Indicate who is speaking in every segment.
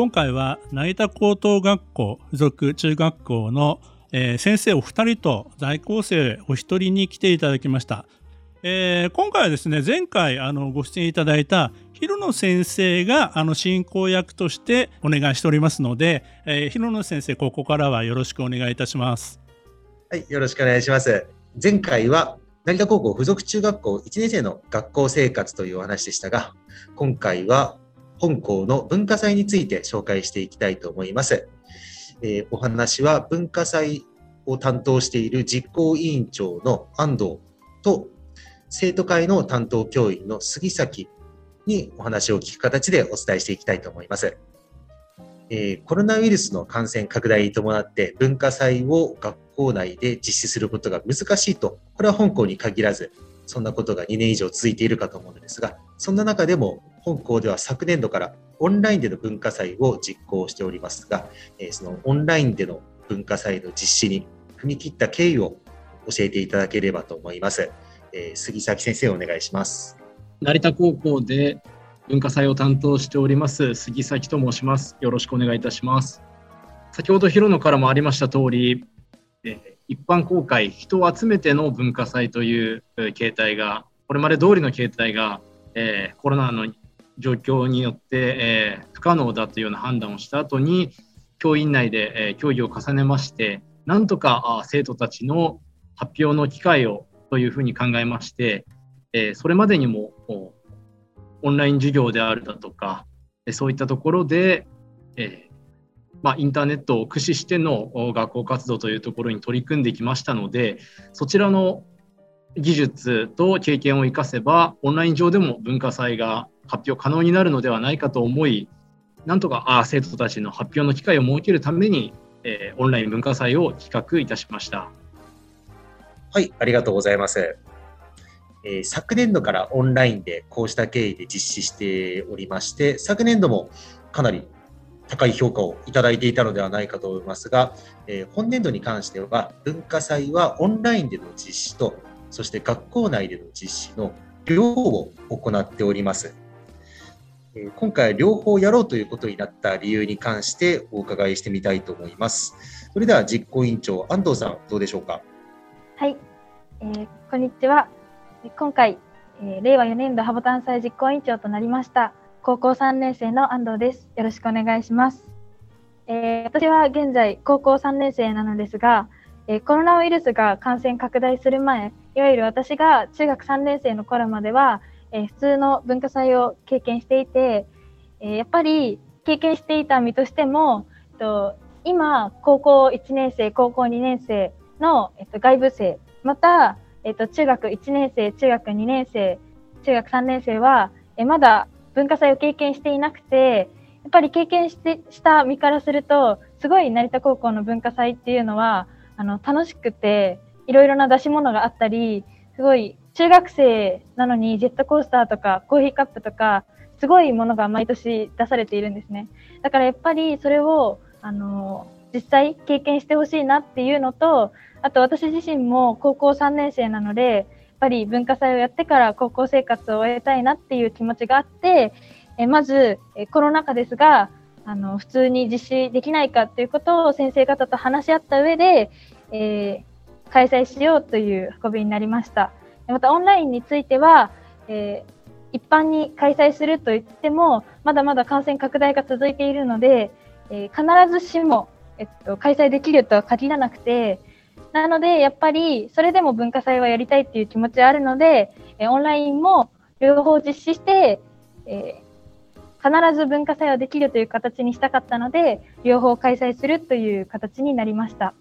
Speaker 1: 今回は成田高等学校附属中学校の、えー、先生お二人と在校生お一人に来ていただきました。えー、今回はですね前回あのご出演いただいた広野先生があの進行役としてお願いしておりますので、えー、広野先生ここからはよろしくお願いいたします。
Speaker 2: はいよろしくお願いします。前回は成田高校附属中学校1年生の学校生活というお話でしたが今回は本校の文化祭について紹介していきたいと思います。えー、お話は文化祭を担当している実行委員長の安藤と生徒会の担当教員の杉崎にお話を聞く形でお伝えしていきたいと思います。えー、コロナウイルスの感染拡大に伴って文化祭を学校内で実施することが難しいと、これは本校に限らず、そんなことが2年以上続いているかと思うのですが、そんな中でも本校では昨年度からオンラインでの文化祭を実行しておりますが、えそのオンラインでの文化祭の実施に踏み切った経緯を教えていただければと思います。えー、杉崎先生お願いします。
Speaker 3: 成田高校で文化祭を担当しております杉崎と申します。よろしくお願いいたします。先ほど広野からもありました通り、えー、一般公開、人を集めての文化祭という形態が、これまで通りの形態が、えー、コロナの状況によって、え、不可能だというような判断をした後に、教員内で、え、協議を重ねまして、なんとか生徒たちの発表の機会をというふうに考えまして、え、それまでにもオンライン授業であるだとか、そういったところで、えまあ、インターネットを駆使しての学校活動というところに取り組んできましたのでそちらの技術と経験を生かせばオンライン上でも文化祭が発表可能になるのではないかと思いなんとかあ生徒たちの発表の機会を設けるために、えー、オンライン文化祭を企画いたしました
Speaker 2: はいありがとうございます、えー、昨年度からオンラインでこうした経緯で実施しておりまして昨年度もかなり高い評価をいただいていたのではないかと思いますが、えー、本年度に関しては文化祭はオンラインでの実施とそして学校内での実施の両方を行っております。え、今回両方やろうということになった理由に関してお伺いしてみたいと思います。それでは実行委員長安藤さんどうでしょうか？
Speaker 4: はい、えー、こんにちは。今回、えー、令和4年度ハボタン祭実行委員長となりました高校3年生の安藤です。よろしくお願いします。えー、私は現在高校3年生なのですが、えー、コロナウイルスが感染拡大する前、いわゆる私が中学3年生の頃までは、えー、普通の文化祭を経験していて、えやっぱり経験していた身としても、えっと、今、高校1年生、高校2年生の、えっと、外部生、また、えっと、中学1年生、中学2年生、中学3年生は、えまだ文化祭を経験していなくて、やっぱり経験してした身からすると、すごい成田高校の文化祭っていうのは、あの、楽しくて、いろいろな出し物があったり、すごい中学生なのにジェットコースターとかコーヒーカップとか、すごいものが毎年出されているんですね。だからやっぱりそれを、あの、実際経験してほしいなっていうのと、あと私自身も高校3年生なのでやっ、ぱり文化祭をやってから高校生活を終えたいなっていう気持ちがあって、えまず、えコロナ禍ですが、あの普通に実施できないかということを先生方と話し合った上で、えー、開催しようという運びになりました。またオンラインについては、えー、一般に開催すると言っても、まだまだ感染拡大が続いているので、えー、必ずしも、えっと、開催できるとは限らなくて、なので、やっぱり、それでも文化祭はやりたいっていう気持ちはあるので、えオンラインも両方実施して、えー、必ず文化祭はできるという形にしたかったので、両方開催するという形になりました。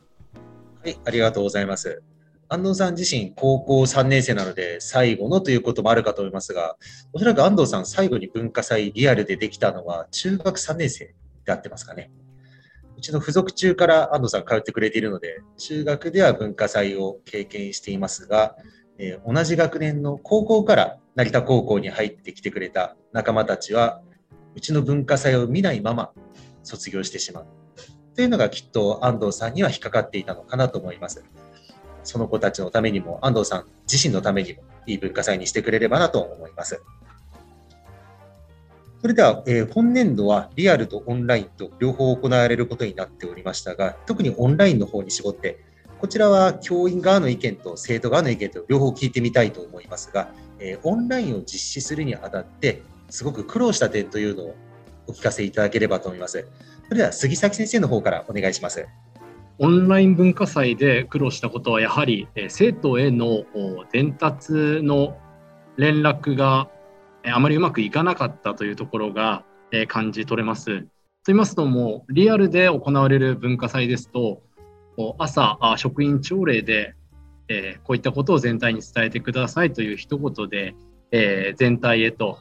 Speaker 2: はい、ありがとうございます。安藤さん自身高校3年生なので最後のということもあるかと思いますが、おそらく安藤さん最後に文化祭リアルでできたのは中学3年生であってますかね。うちの付属中から安藤さん通ってくれているので、中学では文化祭を経験していますが、えー、同じ学年の高校から成田高校に入ってきてくれた仲間たちは、うちの文化祭を見ないまま卒業してしまう。というのがきっと安藤さんには引っかかっていたのかなと思います。その子たちのためにも、安藤さん自身のためにも、いい文化祭にしてくれればなと思います。それでは、えー、本年度はリアルとオンラインと両方行われることになっておりましたが、特にオンラインの方に絞って、こちらは教員側の意見と生徒側の意見と両方聞いてみたいと思いますが、えー、オンラインを実施するにあたって、すごく苦労した点というのをお聞かせいただければと思います。それでは杉崎先生の方からお願いします。
Speaker 3: オンライン文化祭で苦労したことはやはり、え、生徒への伝達の連絡があまりうまくいかなかったというところが感じ取れます。と言いますのも、リアルで行われる文化祭ですと、朝、職員朝礼で、えこういったことを全体に伝えてくださいという一言で、え全体へと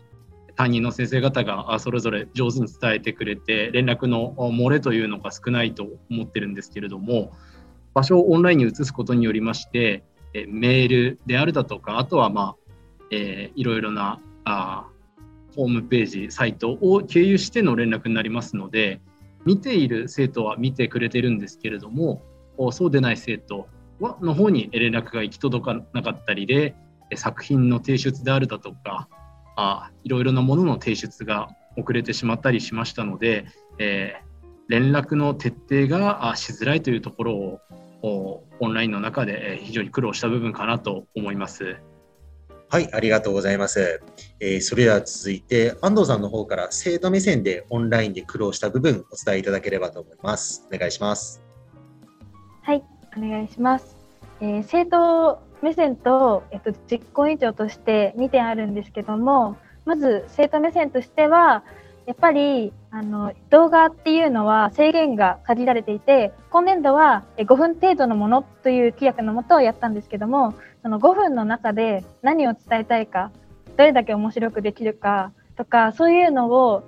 Speaker 3: 担任の先生方がそれぞれ上手に伝えてくれて連絡の漏れというのが少ないと思ってるんですけれども場所をオンラインに移すことによりましてメールであるだとかあとはまあ、えー、いろいろなあホームページ、サイトを経由しての連絡になりますので、見ている生徒は見てくれてるんですけれども、そうでない生徒はの方に連絡が行き届かなかったりで、作品の提出であるだとか、あいろいろなものの提出が遅れてしまったりしましたので、えー、連絡の徹底がしづらいというところをオンラインの中で非常に苦労した部分かなと思います。
Speaker 2: はい、ありがとうございます。えー、それでは続いて、安藤さんの方から生徒目線でオンラインで苦労した部分お伝えいただければと思います。お願いします。
Speaker 4: はい、お願いします。えー、生徒目線と、えっと、実行委員長として2点あるんですけども、まず生徒目線としては、やっぱりあの動画っていうのは制限が限られていて今年度は5分程度のものという規約のもとをやったんですけどもその5分の中で何を伝えたいかどれだけ面白くできるかとかそういうのを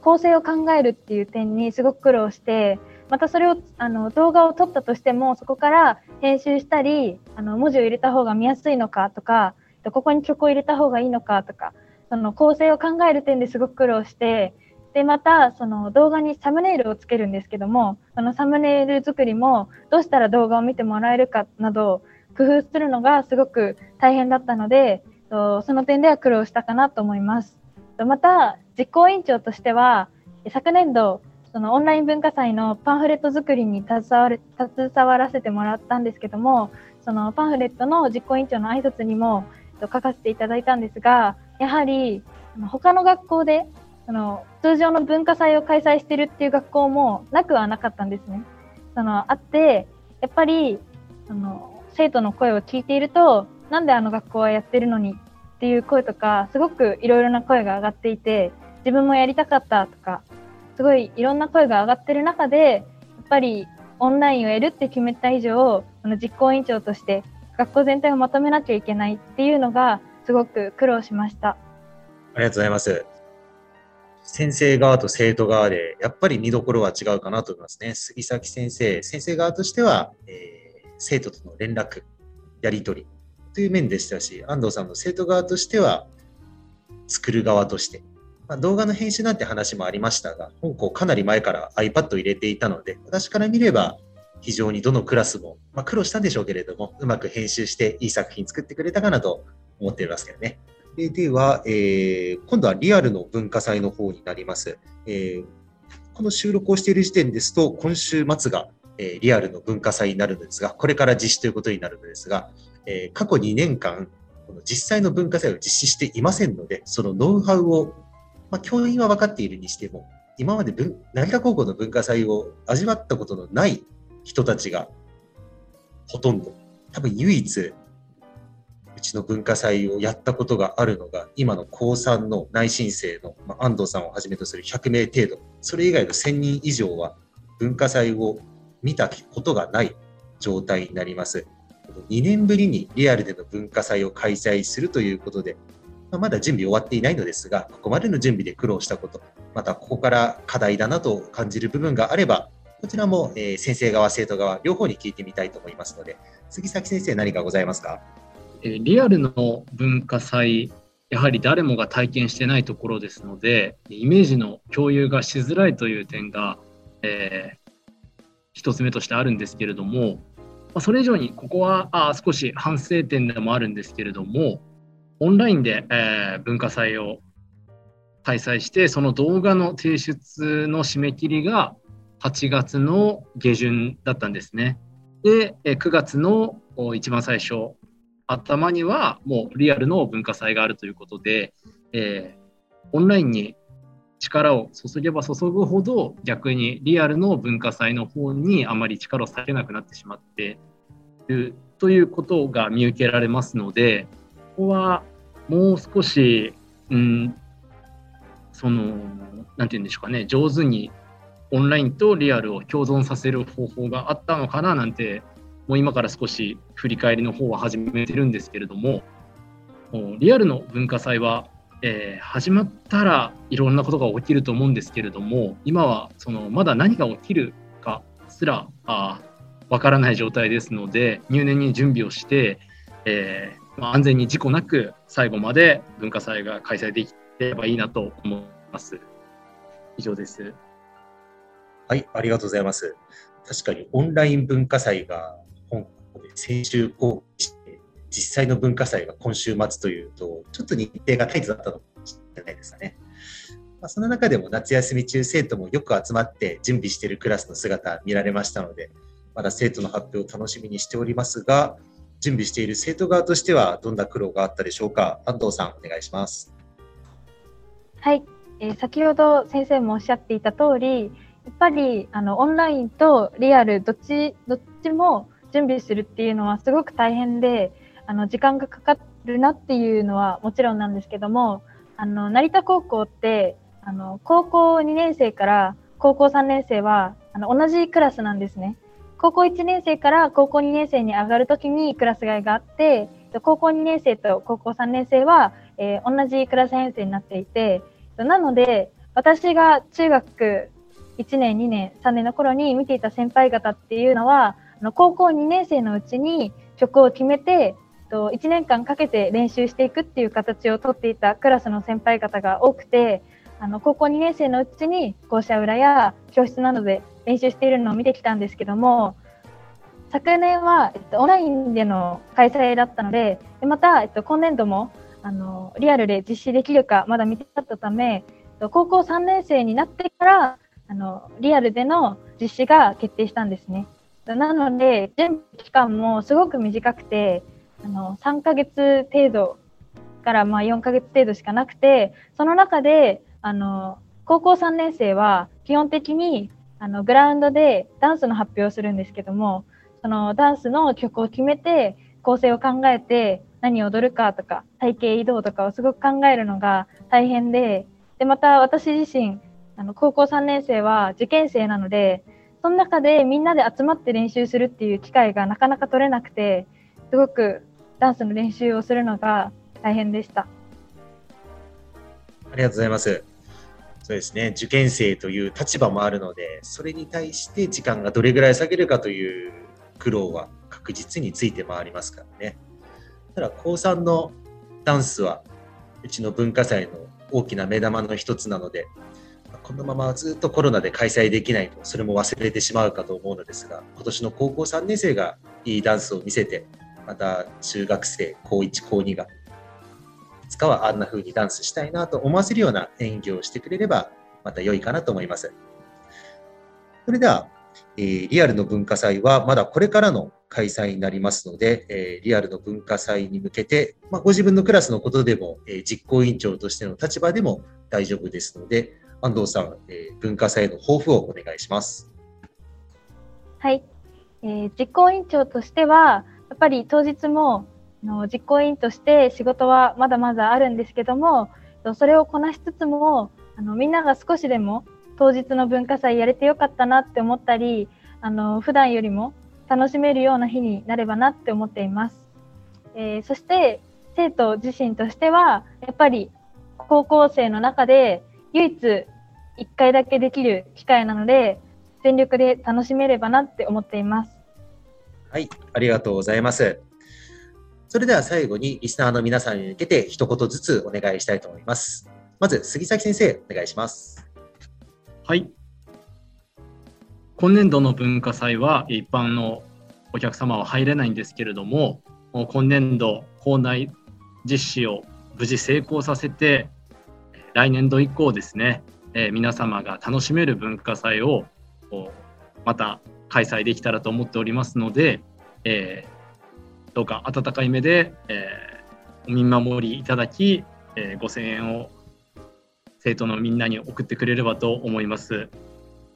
Speaker 4: 構成を考えるっていう点にすごく苦労してまたそれをあの動画を撮ったとしてもそこから編集したりあの文字を入れた方が見やすいのかとかここに曲を入れた方がいいのかとかその構成を考える点ですごく苦労してでまたその動画にサムネイルをつけるんですけどもそのサムネイル作りもどうしたら動画を見てもらえるかなど工夫するのがすごく大変だったのでその点では苦労したかなと思います。また実行委員長としては昨年度そのオンライン文化祭のパンフレット作りに携わる携わらせてもらったんですけどもそのパンフレットの実行委員長の挨拶にも書かせていただいたんですがやはり他の学校でその通常の文化祭を開催してるっていう学校もなくはなかったんですね。そのあってやっぱりその生徒の声を聞いているとなんであの学校はやってるのにっていう声とかすごくいろいろな声が上がっていて自分もやりたかったとかすごいいろんな声が上がってる中でやっぱりオンラインをやるって決めた以上あの実行委員長として学校全体をまとめなきゃいけないっていうのがすごく苦労しました。あ
Speaker 2: りがとうございます。先生側と生徒側で、やっぱり見どころは違うかなと思いますね。杉崎先生、先生側としては、えー、生徒との連絡、やり取りという面でしたし、安藤さんの生徒側としては、作る側として、まあ、動画の編集なんて話もありましたが、本校かなり前から iPad を入れていたので、私から見れば、非常にどのクラスも、まあ、苦労したんでしょうけれども、うまく編集していい作品作ってくれたかなと思っていますけどね。ででは、えー、今度はリアルの文化祭の方になります。えー、この収録をしている時点ですと、今週末が、えー、リアルの文化祭になるのですが、これから実施ということになるのですが、え、過去2年間、この実際の文化祭を実施していませんので、そのノウハウを、まあ、教員は分かっているにしても、今まで成田高校の文化祭を味わったことのない人たちがほとんど、多分唯一うちの文化祭をやったことがあるのが、今の高3の内申生の、まあ、安藤さんをはじめとする100名程度、それ以外の1000人以上は文化祭を見たことがない状態になります。2年ぶりにリアルでの文化祭を開催するということで、まあ、まだ準備終わっていないのですが、ここまでの準備で苦労したこと、またここから課題だなと感じる部分があれば、こちらも、えー、先生側、生徒側、両方に聞いてみたいと思いますので、杉崎先生、何かございますか？
Speaker 3: え、リアルの文化祭、やはり誰もが体験してないところですので、イメージの共有がしづらいという点が、えー、一つ目としてあるんですけれども、ま、それ以上にここはあ少し反省点でもあるんですけれども、オンラインで、えー、文化祭を開催して、その動画の提出の締め切りが8月の下旬だったんですね。で、9月の一番最初、頭にはもうリアルの文化祭があるということで、えー、オンラインに力を注げば注ぐほど逆にリアルの文化祭の方にあまり力を避けなくなってしまっているということが見受けられますのでここはもう少し、うん、その何て言うんでしょうかね上手にオンラインとリアルを共存させる方法があったのかななんてもう今から少し振り返りの方は始めてるんですけれどもリアルの文化祭は、えー、始まったらいろんなことが起きると思うんですけれども今はそのまだ何が起きるかすらわからない状態ですので入念に準備をして、えー、安全に事故なく最後まで文化祭が開催できればいいなと思います。以上です。
Speaker 2: はい、ありがとうございます。確かにオンライン文化祭が香港で先週公開して、実際の文化祭が今週末というと、ちょっと日程がタイトだったのかもしれないですかね。まあ、その中でも夏休み中、生徒もよく集まって準備しているクラスの姿見られましたので、まだ生徒の発表を楽しみにしておりますが、準備している生徒側としてはどんな苦労があったでしょうか？安藤さん、お願いします。
Speaker 4: はい、えー、先ほど先生もおっしゃっていた通り、やっぱりあのオンラインとリアルどっちどっちも準備するっていうのはすごく大変であの時間がかかるなっていうのはもちろんなんですけどもあの成田高校ってあの高校2年生から高校3年生はあの同じクラスなんですね。高校1年生から高校2年生に上がるときにクラス替えがあって高校2年生と高校3年生は、えー、同じクラス編成になっていてなので私が中学1年、2年、3年の頃に見ていた先輩方っていうのは、あの高校2年生のうちに曲を決めて、1年間かけて練習していくっていう形をとっていたクラスの先輩方が多くて、あの高校2年生のうちに校舎裏や教室などで練習しているのを見てきたんですけども、昨年は、えっと、オンラインでの開催だったので、でまた、えっと、今年度もあのリアルで実施できるかまだ見てかったため、高校3年生になってからあのリアルでの実施が決定したんですね。なので準備期間もすごく短くてあの3ヶ月程度からまあ4ヶ月程度しかなくてその中であの高校3年生は基本的にあのグラウンドでダンスの発表をするんですけどもそのダンスの曲を決めて構成を考えて何を踊るかとか体型移動とかをすごく考えるのが大変ででまた私自身あの高校3年生は受験生なのでその中でみんなで集まって練習するっていう機会がなかなか取れなくてすごくダンスの練習をするのが大変でした。
Speaker 2: ありがとうございます。そうですね、受験生という立場もあるので、それに対して時間がどれぐらい下げるかという苦労は確実について回りますからね。ただ、高3のダンスは、うちの文化祭の大きな目玉の一つなので、このままずっとコロナで開催できないと、それも忘れてしまうかと思うのですが、今年の高校3年生がいいダンスを見せて、また中学生、高1、高2が、つかはあんな風にダンスしたいなと思わせるような演技をしてくれれば、また良いかなと思います。それでは、えー、リアルの文化祭はまだこれからの開催になりますので、えー、リアルの文化祭に向けて、まあ、ご自分のクラスのことでも、えー、実行委員長としての立場でも大丈夫ですので、安藤さん、えー、文化祭の抱負をお願いします。
Speaker 4: はい、えー、実行委員長としては、やっぱり当日もの実行委員として仕事はまだまだあるんですけども、それをこなしつつも、あのみんなが少しでも当日の文化祭やれてよかったなって思ったり、あの普段よりも楽しめるような日になればなって思っています。えー、そして生徒自身としてはやっぱり高校生の中で唯一1回だけできる機会なので全力で楽しめればなって思っています。
Speaker 2: はい、ありがとうございます。それでは最後にリスナーの皆さんに向けて一言ずつお願いしたいと思います。まず杉崎先生お願いします。
Speaker 3: はい。今年度の文化祭は一般のお客様は入れないんですけれども、今年度校内実施を無事成功させて、来年度以降ですね、え、皆様が楽しめる文化祭をまた開催できたらと思っておりますので、えー、どうか温かい目で、えー、お見守りいただき、えー、ご声援を生徒のみんなに送ってくれればと思います。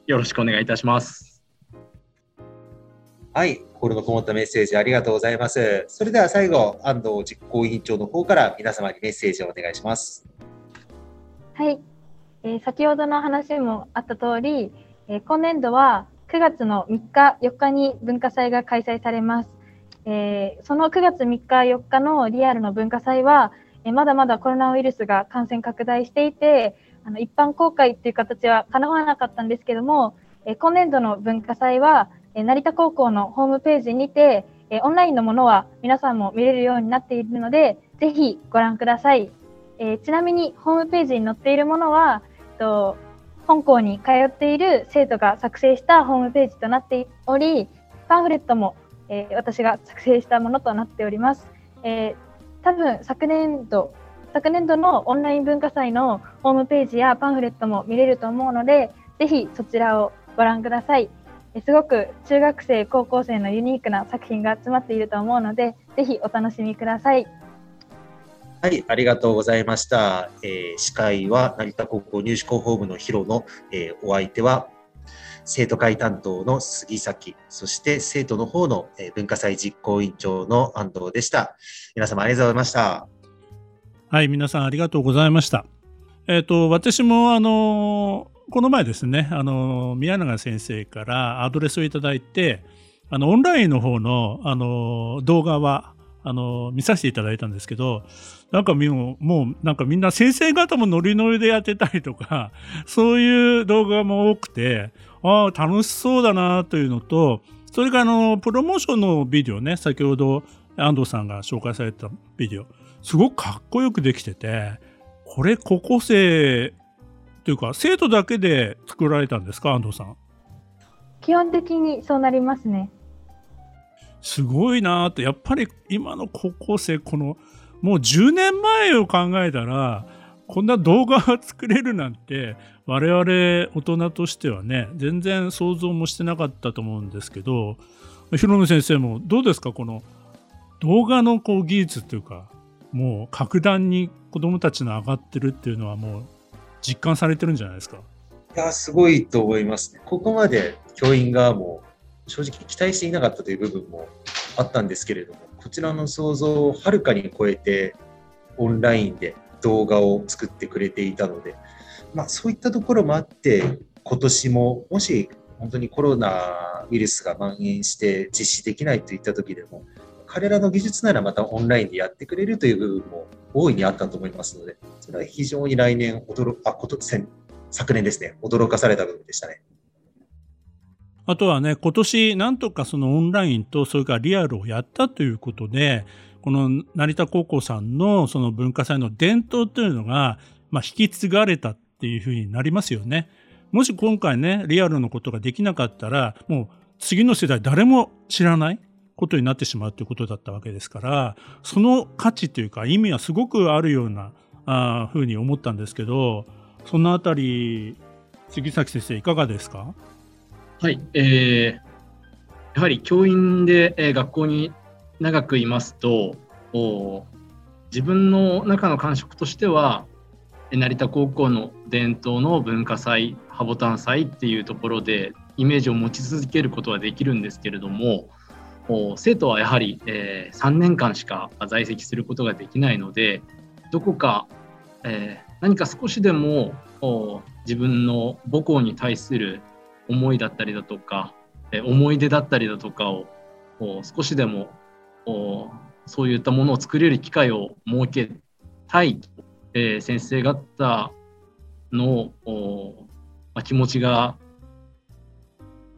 Speaker 3: よろしくお願いいたします。
Speaker 2: はい、心のこもったメッセージありがとうございます。それでは最後、安藤実行委員長の方から皆様にメッセージをお願いします。
Speaker 4: はい、えー、先ほどの話もあった通り、えー、今年度は9月の3日、4日に文化祭が開催されます。えー、その9月3日、4日のリアルの文化祭は、えまだまだコロナウイルスが感染拡大していて、あの一般公開っていう形は叶わなかったんですけども、え今年度の文化祭は、え成田高校のホームページにて、えオンラインのものは皆さんも見れるようになっているので、ぜひご覧ください。えちなみにホームページに載っているものは、と本校に通っている生徒が作成したホームページとなっており、パンフレットも、え私が作成したものとなっております。えー多分昨年度昨年度のオンライン文化祭のホームページやパンフレットも見れると思うので、ぜひそちらをご覧ください。すごく中学生、高校生のユニークな作品が詰まっていると思うので、ぜひお楽しみください。
Speaker 2: はい、ありがとうございました。えー、司会は成田高校入試広報部のヒロの、えー、お相手は生徒会担当の杉崎、そして生徒の方の文化祭実行委員長の安藤でした。皆様ありがとうございました。
Speaker 1: はい、皆さんありがとうございました。えっ、ー、と、私もあの、この前ですね、あの、宮永先生からアドレスをいただいて、あの、オンラインの方の、あの、動画は、あの、見させていただいたんですけど、なんかもう、もうなんかみんな先生方もノリノリでやってたりとか、そういう動画も多くて、ああ、楽しそうだなというのと、それからあの、プロモーションのビデオね、先ほど安藤さんが紹介されたビデオ、すごくかっこよくできてて、これ高校生というか、生徒だけで作られたんですか、安藤さん？
Speaker 4: 基本的にそうなりますね。
Speaker 1: すごいなと、やっぱり今の高校生、この、もう10年前を考えたら、こんな動画が作れるなんて、我々大人としてはね、全然想像もしてなかったと思うんですけど、広野先生もどうですか？この動画のこう技術っていうか、もう格段に子供たちの上がってるっていうのはもう実感されてるんじゃないですか？
Speaker 2: いや、すごいと思いますね。ここまで教員側も正直期待していなかったという部分もあったんですけれども、こちらの想像をはるかに超えてオンラインで動画を作ってくれていたので、まあ、そういったところもあって、今年ももし本当にコロナウイルスが蔓延して実施できないといった時でも、彼らの技術ならまたオンラインでやってくれるという部分も大いにあったと思いますので、それは非常に来年驚あこと昨年ですね、驚かされた部分でしたね。
Speaker 1: あとはね、今年なんとかそのオンラインとそれからリアルをやったということで、この成田高校さんのその文化祭の伝統というのが、まあ、引き継がれたっていうふうになりますよね。もし今回ね、リアルのことができなかったら、もう次の世代誰も知らないことになってしまうということだったわけですから、その価値というか意味はすごくあるようなあふうに思ったんですけど、そのあたり、杉崎先生いかがですか？
Speaker 3: はい、えー、やはり教員で、えー、学校に長くいますと自分の中の感触としては成田高校の伝統の文化祭ハボタン祭っていうところでイメージを持ち続けることはできるんですけれども生徒はやはり、えー、3年間しか在籍することができないのでどこか、えー、何か少しでも自分の母校に対する思いだったりだとか、えー、思い出だったりだとかを少しでもそういったものを作れる機会を設けたい、えー、先生方の、まあ、気持ちが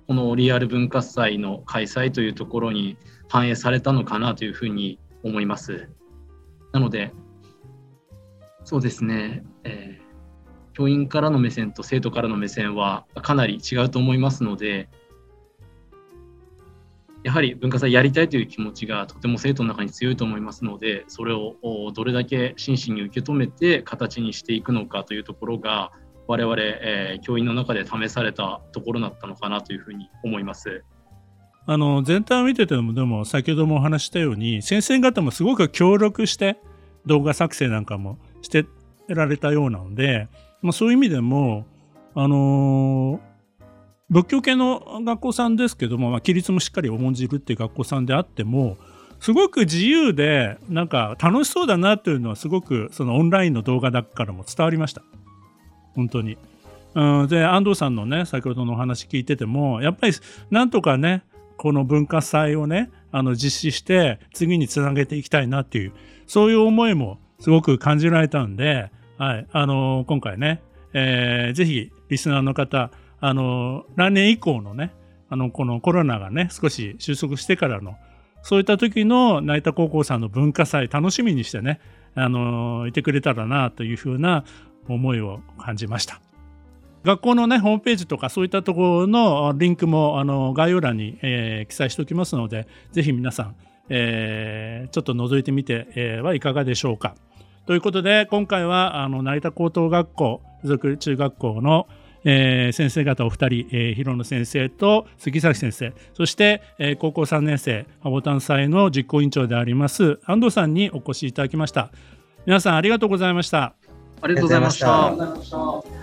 Speaker 3: このリアル文化祭の開催というところに反映されたのかなというふうに思います。なので、そうですね、えー、教員からの目線と生徒からの目線はかなり違うと思いますので、やはり文化祭やりたいという気持ちがとても生徒の中に強いと思いますので、それをどれだけ真摯に受け止めて形にしていくのかというところが、我々、えー、教員の中で試されたところだったのかなというふうに思います。
Speaker 1: あの全体を見ててもでも先ほどもお話したように先生方もすごく協力して動画作成なんかもしてられたようなので、まあ、そういう意味でもあのー、仏教系の学校さんですけども、まあ、規律もしっかり重んじるっていう学校さんであってもすごく自由でなんか楽しそうだなというのはすごくそのオンラインの動画だからも伝わりました本当に。うん、で安藤さんのね先ほどのお話聞いててもやっぱりなんとかねこの文化祭をね、あの実施して次につなげていきたいなっていう、そういう思いもすごく感じられたんで、はい、あの、今回ね、えー、ぜひリスナーの方、あの、来年以降のね、あの、このコロナがね、少し収束してからの、そういった時の成田高校さんの文化祭楽しみにしてね、あの、いてくれたらなというふうな思いを感じました。学校のね、ホームページとかそういったところのリンクもあの概要欄に、えー、記載しておきますので、ぜひ皆さん、えー、ちょっと覗いてみて、え、はいかがでしょうか。ということで、今回はあの成田高等学校附属中学校のえー、先生方お二人、えー、広野先生と杉崎先生、そして、えー、高校3年生、ハボタン祭の実行委員長であります安藤さんにお越しいただきました。皆さんありがとうございました。
Speaker 3: ありがとうございました。